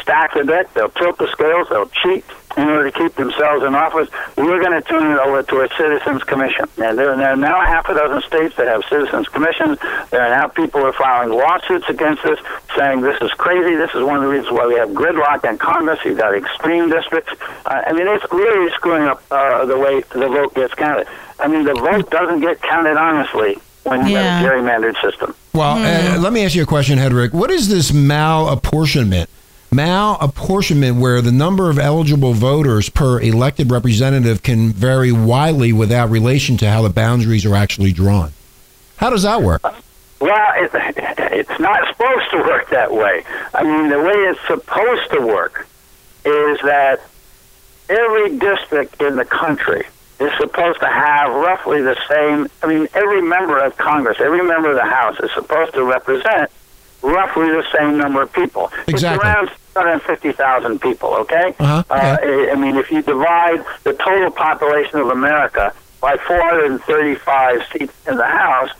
stack the deck. They'll tilt the scales. They'll cheat in order to keep themselves in office. We're going to turn it over to a citizens commission. And there, there are now half a dozen states that have citizens commissions. There are now people who are filing lawsuits against us, saying this is crazy. This is one of the reasons why we have gridlock in Congress. You've got extreme districts. Uh, I mean, it's really screwing up uh, the way the vote gets counted. I mean, the vote doesn't get counted honestly when you Yeah. have a gerrymandered system. Well, uh, let me ask you a question, Hedrick. What is this malapportionment? Malapportionment, where the number of eligible voters per elected representative can vary widely without relation to how the boundaries are actually drawn. How does that work? Well, it, it's not supposed to work that way. I mean, the way it's supposed to work is that every district in the country is supposed to have roughly the same. I mean, every member of Congress, every member of the House is supposed to represent roughly the same number of people. Exactly. It's around 650,000 people, okay? Uh-huh, Uh, I I mean, if you divide the total population of America by 435 seats in the House,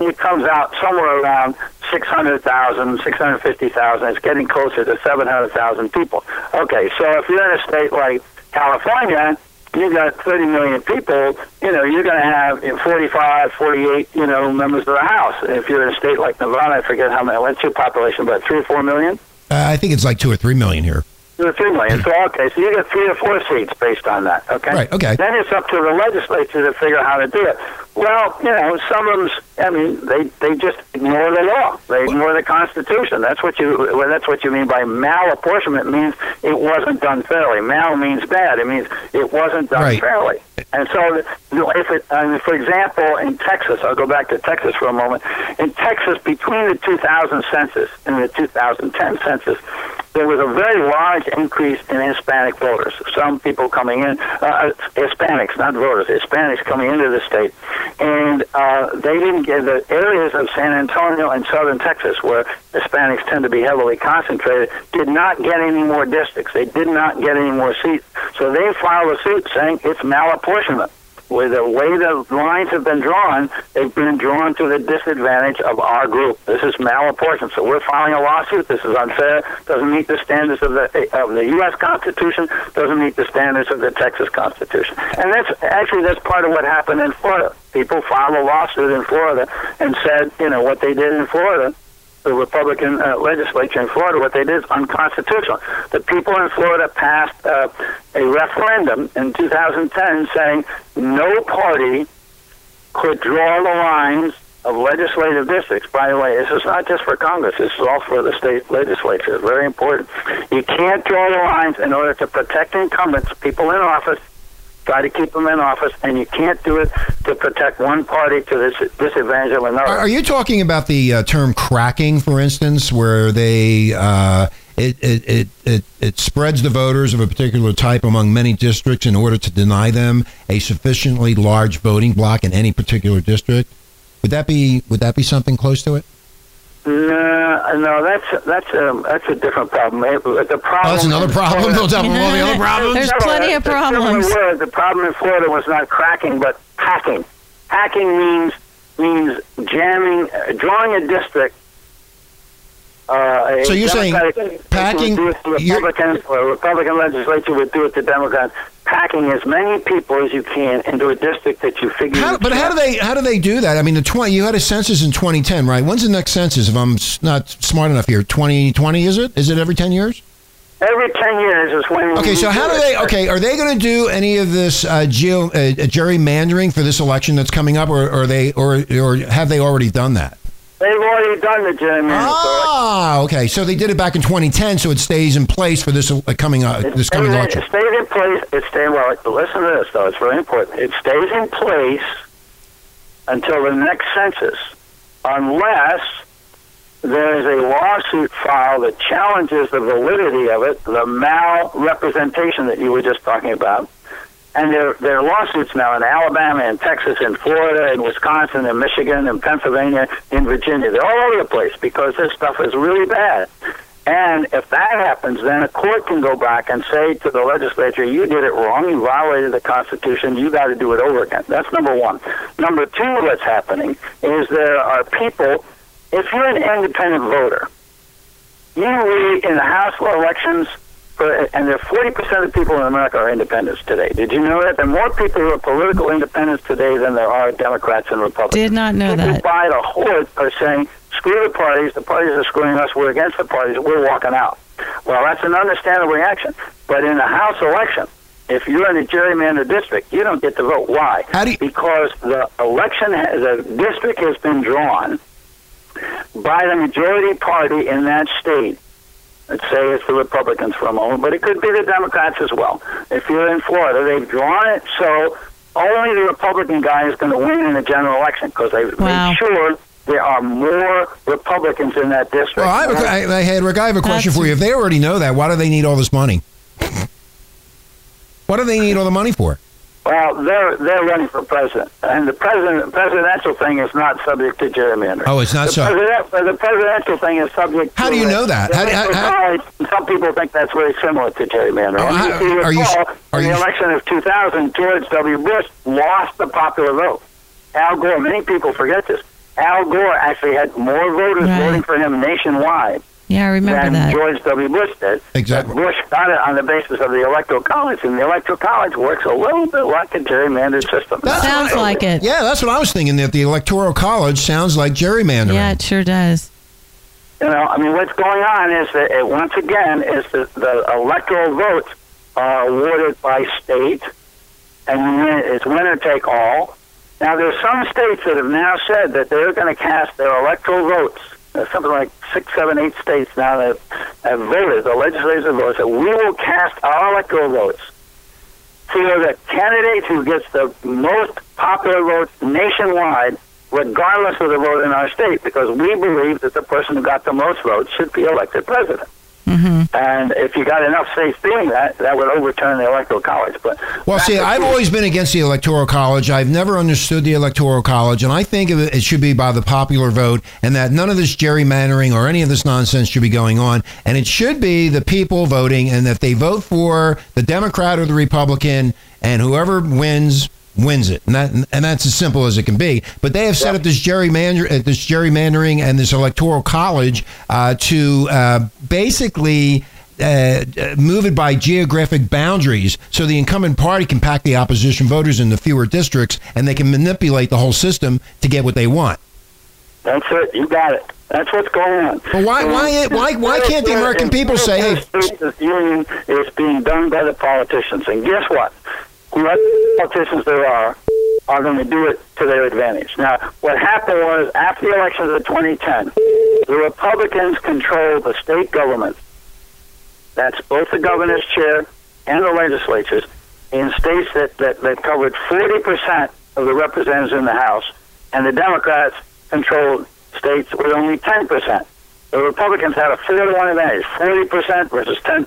it comes out somewhere around 600,000, 650,000. It's getting closer to 700,000 people. Okay, so if you're in a state like California, you got 30 million people, you know, you're going to have you 45, 48, you know, members of the House. If you're in a state like Nevada, I forget how many, what's your population, about 3 or 4 million? Uh, I think it's like two or three million here. Two or three million. So okay, so you get three or four seats based on that. Okay. Right, okay. Then it's up to the legislature to figure out how to do it. Well, you know, some of them. I mean, they they just ignore the law. They ignore the Constitution. That's what you. Well, that's what you mean by malapportionment. It means it wasn't done fairly. Mal means bad. It means it wasn't done Right. fairly. And so, if it, I mean, for example, in Texas, I'll go back to Texas for a moment. In Texas, between the 2000 census and the 2010 census, there was a very large increase in Hispanic voters. Some people coming in, uh, Hispanics, not voters, Hispanics coming into the state, and uh, they didn't get the areas of San Antonio and southern Texas where Hispanics tend to be heavily concentrated did not get any more districts. They did not get any more seats. So they filed a suit saying it's malapportionment. With the way the lines have been drawn, they've been drawn to the disadvantage of our group. This is malapportionment. So we're filing a lawsuit. This is unfair. Doesn't meet the standards of the of the U.S. Constitution. Doesn't meet the standards of the Texas Constitution. And that's actually that's part of what happened in Florida. People filed a lawsuit in Florida and said, you know, what they did in Florida the Republican uh, legislature in Florida, what they did is unconstitutional. The people in Florida passed uh, a referendum in 2010 saying no party could draw the lines of legislative districts. By the way, this is not just for Congress. This is all for the state legislature. It's very important. You can't draw the lines in order to protect incumbents, people in office, try to keep them in office, and you can't do it to protect one party to this dis- disadvantage of another. Are, are you talking about the uh, term cracking, for instance, where they uh, it, it, it, it, it spreads the voters of a particular type among many districts in order to deny them a sufficiently large voting bloc in any particular district? Would that be would that be something close to it? No, no, that's that's a that's a different problem. It- the problem. Oh, that's another problem. On top of all the other problems. There's No, plenty of it's a similar problems. word. The problem in Florida was not cracking, but hacking. Hacking means means jamming, uh, drawing a district. Uh, a So you're saying packing- would do it to you're- Republicans, or Republican legislature would do it to Democrats. Packing as many people as you can into a district that you figure. How, you but how do they how do they do that? I mean, the twenty you had a census in 2010, right? When's the next census? If I'm not smart enough here, 2020 is it? Is it every 10 years? Every ten years is when. Okay, so how do they? Okay, are they going to do any of this uh, geo, uh, gerrymandering for this election that's coming up, or, or are they, or or have they already done that? They've already done the gerrymandering. Ah, okay. So they did it back in 2010, so it stays in place for this uh, coming uh, this coming It election. stays in place. It stays well. Listen to this, though. It's very important. It stays in place until the next census, unless there is a lawsuit filed that challenges the validity of it, the malrepresentation that you were just talking about. And there, there are lawsuits now in Alabama and Texas and Florida and Wisconsin and Michigan and Pennsylvania and Virginia. They're all over the place because this stuff is really bad. And if that happens, then a court can go back and say to the legislature, you did it wrong, you violated the Constitution, you got to do it over again. That's number one. Number two, what's happening is there are people, if you're an independent voter, you really, in the House elections, and there are 40% of people in America are independents today. Did you know that? There are more people who are political independents today than there are Democrats and Republicans. Did not know people that. by the horde are saying, screw the parties, the parties are screwing us, we're against the parties, we're walking out. Well, that's an understandable reaction. But in the House election, if you're in a gerrymandered district, you don't get to vote. Why? How do you- because the election, has, the district has been drawn by the majority party in that state. Let's say it's the Republicans for a moment, but it could be the Democrats as well. If you're in Florida, they've drawn it so only the Republican guy is going to win in the general election because they've Wow. made sure there are more Republicans in that district. Well, I have a, I, I had Rick. I have a question That's- for you. If they already know that, why do they need all this money? What do they need all the money for? Well, they're they're running for president, and the president presidential thing is not subject to gerrymandering. Oh, it's not the so- President, the presidential thing is subject. How to do you uh, know that? How- how- how- Some people think that's very similar to gerrymandering. Oh, how- you are you- are in you- the election of 2000, George W. Bush lost the popular vote. Al Gore. Many people forget this. Al Gore actually had more voters Right. voting for him nationwide Yeah, I remember than that. George W. Bush did. Exactly. Bush got it on the basis of the electoral college, and the electoral college works a little bit like a gerrymandered system. That's Sounds what I- like it. Yeah, that's what I was thinking. That the electoral college sounds like gerrymandering. Yeah, it sure does. You know, I mean, what's going on is that it, once again is that the electoral votes are awarded by state, and win- it's winner take all. Now, there's some states that have now said that they're going to cast their electoral votes. There's something like six, seven, eight states now that have voted, the legislators have voted, that we will cast our electoral votes for the candidate who gets the most popular votes nationwide, regardless of the vote in our state, because we believe that the person who got the most votes should be elected president. Mm-hmm. And if you got enough states doing that, that would overturn the electoral college. But Well, see, I've always been against the electoral college. I've never understood the electoral college, and I think it, it should be by the popular vote, and that none of this gerrymandering or any of this nonsense should be going on. And it should be the people voting, and if they vote for the Democrat or the Republican, and whoever wins wins it, and that and that's as simple as it can be. But they have set up this gerrymander, uh, this gerrymandering, and this electoral college uh, to uh, basically uh, move it by geographic boundaries so the incumbent party can pack the opposition voters into fewer districts and they can manipulate the whole system to get what they want. that's it. You got it. That's what's going on. But why- why- why- why can't the American people say, hey- is being done by the politicians? And guess what? What politicians there are are going to do it to their advantage. Now, what happened was after the elections of 2010, the Republicans controlled the state government. That's both the governor's chair and the legislatures in states that, that, that covered 40% of the representatives in the House, and the Democrats controlled states with only 10%. The Republicans had a four to one advantage, 40% versus 10%.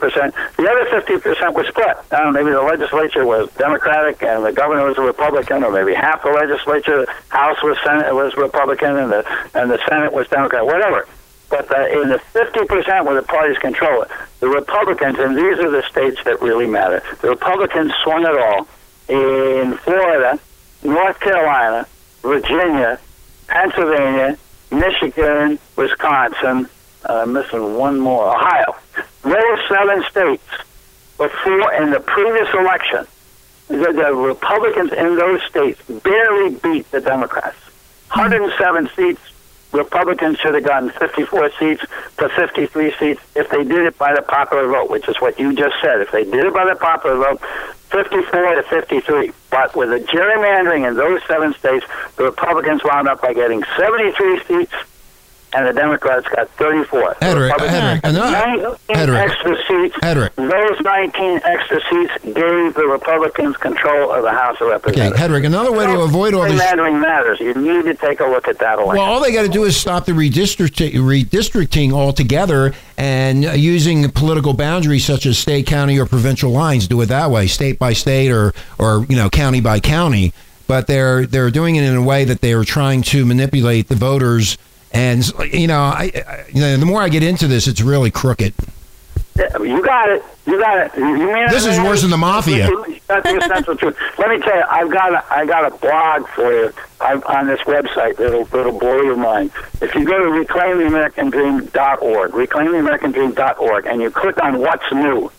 The other 50% was split. I don't know, maybe the legislature was Democratic and the governor was a Republican, or maybe half the legislature, House was Senate was Republican, and the and the Senate was Democrat, whatever. But the, in the 50% where the parties control it, the Republicans, and these are the states that really matter, the Republicans swung it all in Florida, North Carolina, Virginia, Pennsylvania, Michigan, Wisconsin, uh, I'm missing one more, Ohio. Those seven states before in the previous election, the, the Republicans in those states barely beat the Democrats. 107 seats. Republicans should have gotten 54 seats to 53 seats if they did it by the popular vote, which is what you just said. If they did it by the popular vote, 54 to 53. But with the gerrymandering in those seven states, the Republicans wound up by getting 73 seats and the Democrats got 34. Hedrick, Hedrick, no, 19 Hedrick. extra seats. Hedrick. Those 19 extra seats gave the Republicans control of the House of Okay, Representatives. Hedrick, another way to avoid all this. Gerrymandering matters. You need to take a look at that election. Well, all they got to do is stop the redistricting, redistricting altogether and uh, using political boundaries such as state, county, or provincial lines. Do it that way, state by state, or or you know, county by county. But they're they're doing it in a way that they are trying to manipulate the voters. And you know, I, I you know, the more I get into this, it's really crooked. You got it. You got it. You mean This is worse than the mafia. That's the truth. Let me tell you, I've got a, I got a blog for you I, on this website that'll, that'll blow your mind. If you go to reclaimtheamericandream.org, reclaimtheamericandream.org, and you click on what's new,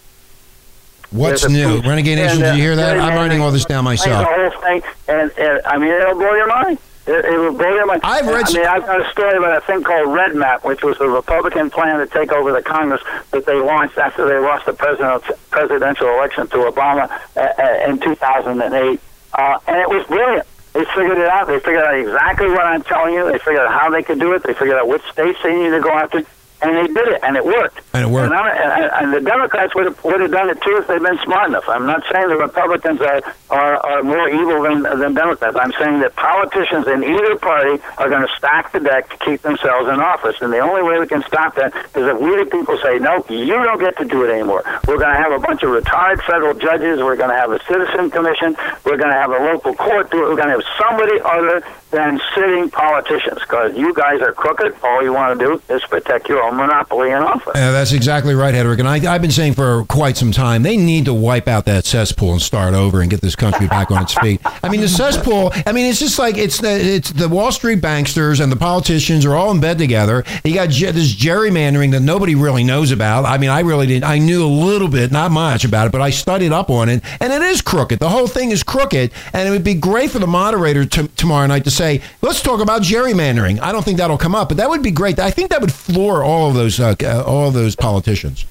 What's new. Renegade Nation? Uh, Did you hear that? I'm writing all this down myself. The whole thing, and, and I mean, it'll blow your mind. It, it will blow. I've read- I mean, I've got a story about a thing called Red Map, which was the Republican plan to take over the Congress that they launched after they lost the president, presidential election to Obama uh, uh, in 2008, uh, and it was brilliant. They figured it out. They figured out exactly what I'm telling you. They figured out how they could do it. They figured out which states they needed to go after, and they did it, and it worked. And it worked. And, I, and, and the Democrats would have would have done it too if they'd been smart enough. I'm not saying the Republicans are are, are more evil than than Democrats. I'm saying that politicians in either party are going to stack the deck to keep themselves in office, and the only way we can stop that is if we the people say, no, you don't get to do it anymore. We're going to have a bunch of retired federal judges. We're going to have a citizen commission. We're going to have a local court do it. We're going to have somebody other than sitting politicians because you guys are crooked. All you want to do is protect your own monopoly in office. Uh, that's exactly right, Hedrick. And I, I've been saying for quite some time, they need to wipe out that cesspool and start over and get this country back on its feet. I mean, the cesspool. I mean, it's just like it's the it's the Wall Street banksters and the politicians are all in bed together. You got this gerrymandering that nobody really knows about. I mean, I really didn't. I knew a little bit, not much about it, but I studied up on it, and it is crooked. The whole thing is crooked, and it would be great for the moderator to, tomorrow night to say, "Let's talk about gerrymandering." I don't think that'll come up, but that would be great. I think that would floor all of those uh, uh, all of those politicians.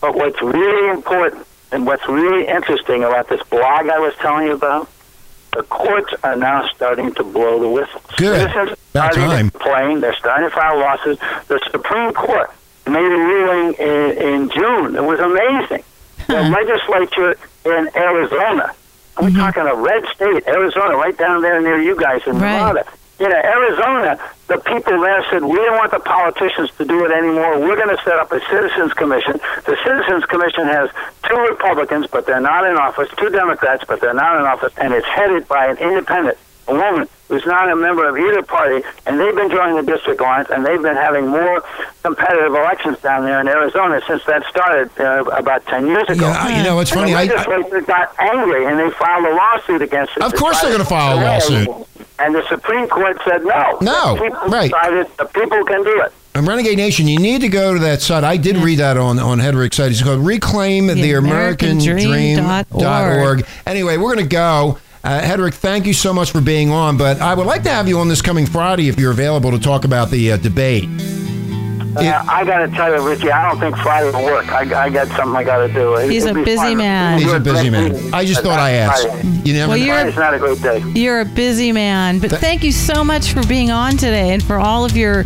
But what's really important and what's really interesting about this blog I was telling you about, the courts are now starting to blow the whistle. Good. Citizens About time. complain. They're starting to file lawsuits. The Supreme Court made a ruling in, in June. It was amazing. The legislature in Arizona, I'm mm-hmm. talking a red state, Arizona, right down there near you guys in Right. Nevada. You know, Arizona, the people there said, we don't want the politicians to do it anymore. We're going to set up a citizens commission. The citizens commission has two Republicans, but they're not in office, two Democrats, but they're not in office, and it's headed by an independent, a woman who's not a member of either party, and they've been joining the district lines, and they've been having more competitive elections down there in Arizona since that started uh, about 10 years ago. Yeah, you know, it's And funny. The I, I, got angry and they filed a lawsuit against it. Of course they're gonna file a lawsuit. And the Supreme Court said no. No, The people right. decided the people can do it. And Renegade Nation, you need to go to that site. I did read that on, on Hedrick's site. It's called Reclaim the, American Dream dot dot org. org. Anyway, we're going to go. Uh, Hedrick, thank you so much for being on. But I would like to have you on this coming Friday if you're available to talk about the uh, debate. Uh, I got to tell you, Richie, I don't think Friday will work. I, I got something I got to do. It- He's a busy fun. man. He's a busy man. I just thought I asked. You never Well, know. you're- Friday's not a great day. You're a busy man, but Th- thank you so much for being on today and for all of your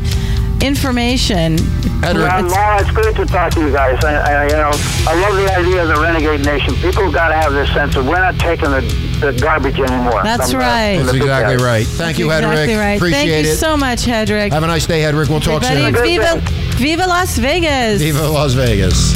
information. Hedrick, Well, It's- no, it's great to talk to you guys. I, I, you know, I love the idea of the renegade nation. People got to have this sense of we're not taking the, the garbage anymore. That's from the- right. from That's exactly guys. right. Thank you, Hedrick. exactly right. Appreciate Thank you it. so much, Hedrick. have a nice day, Hedrick. We'll talk Everybody, soon. Viva, Viva Las Vegas. Viva Las Vegas.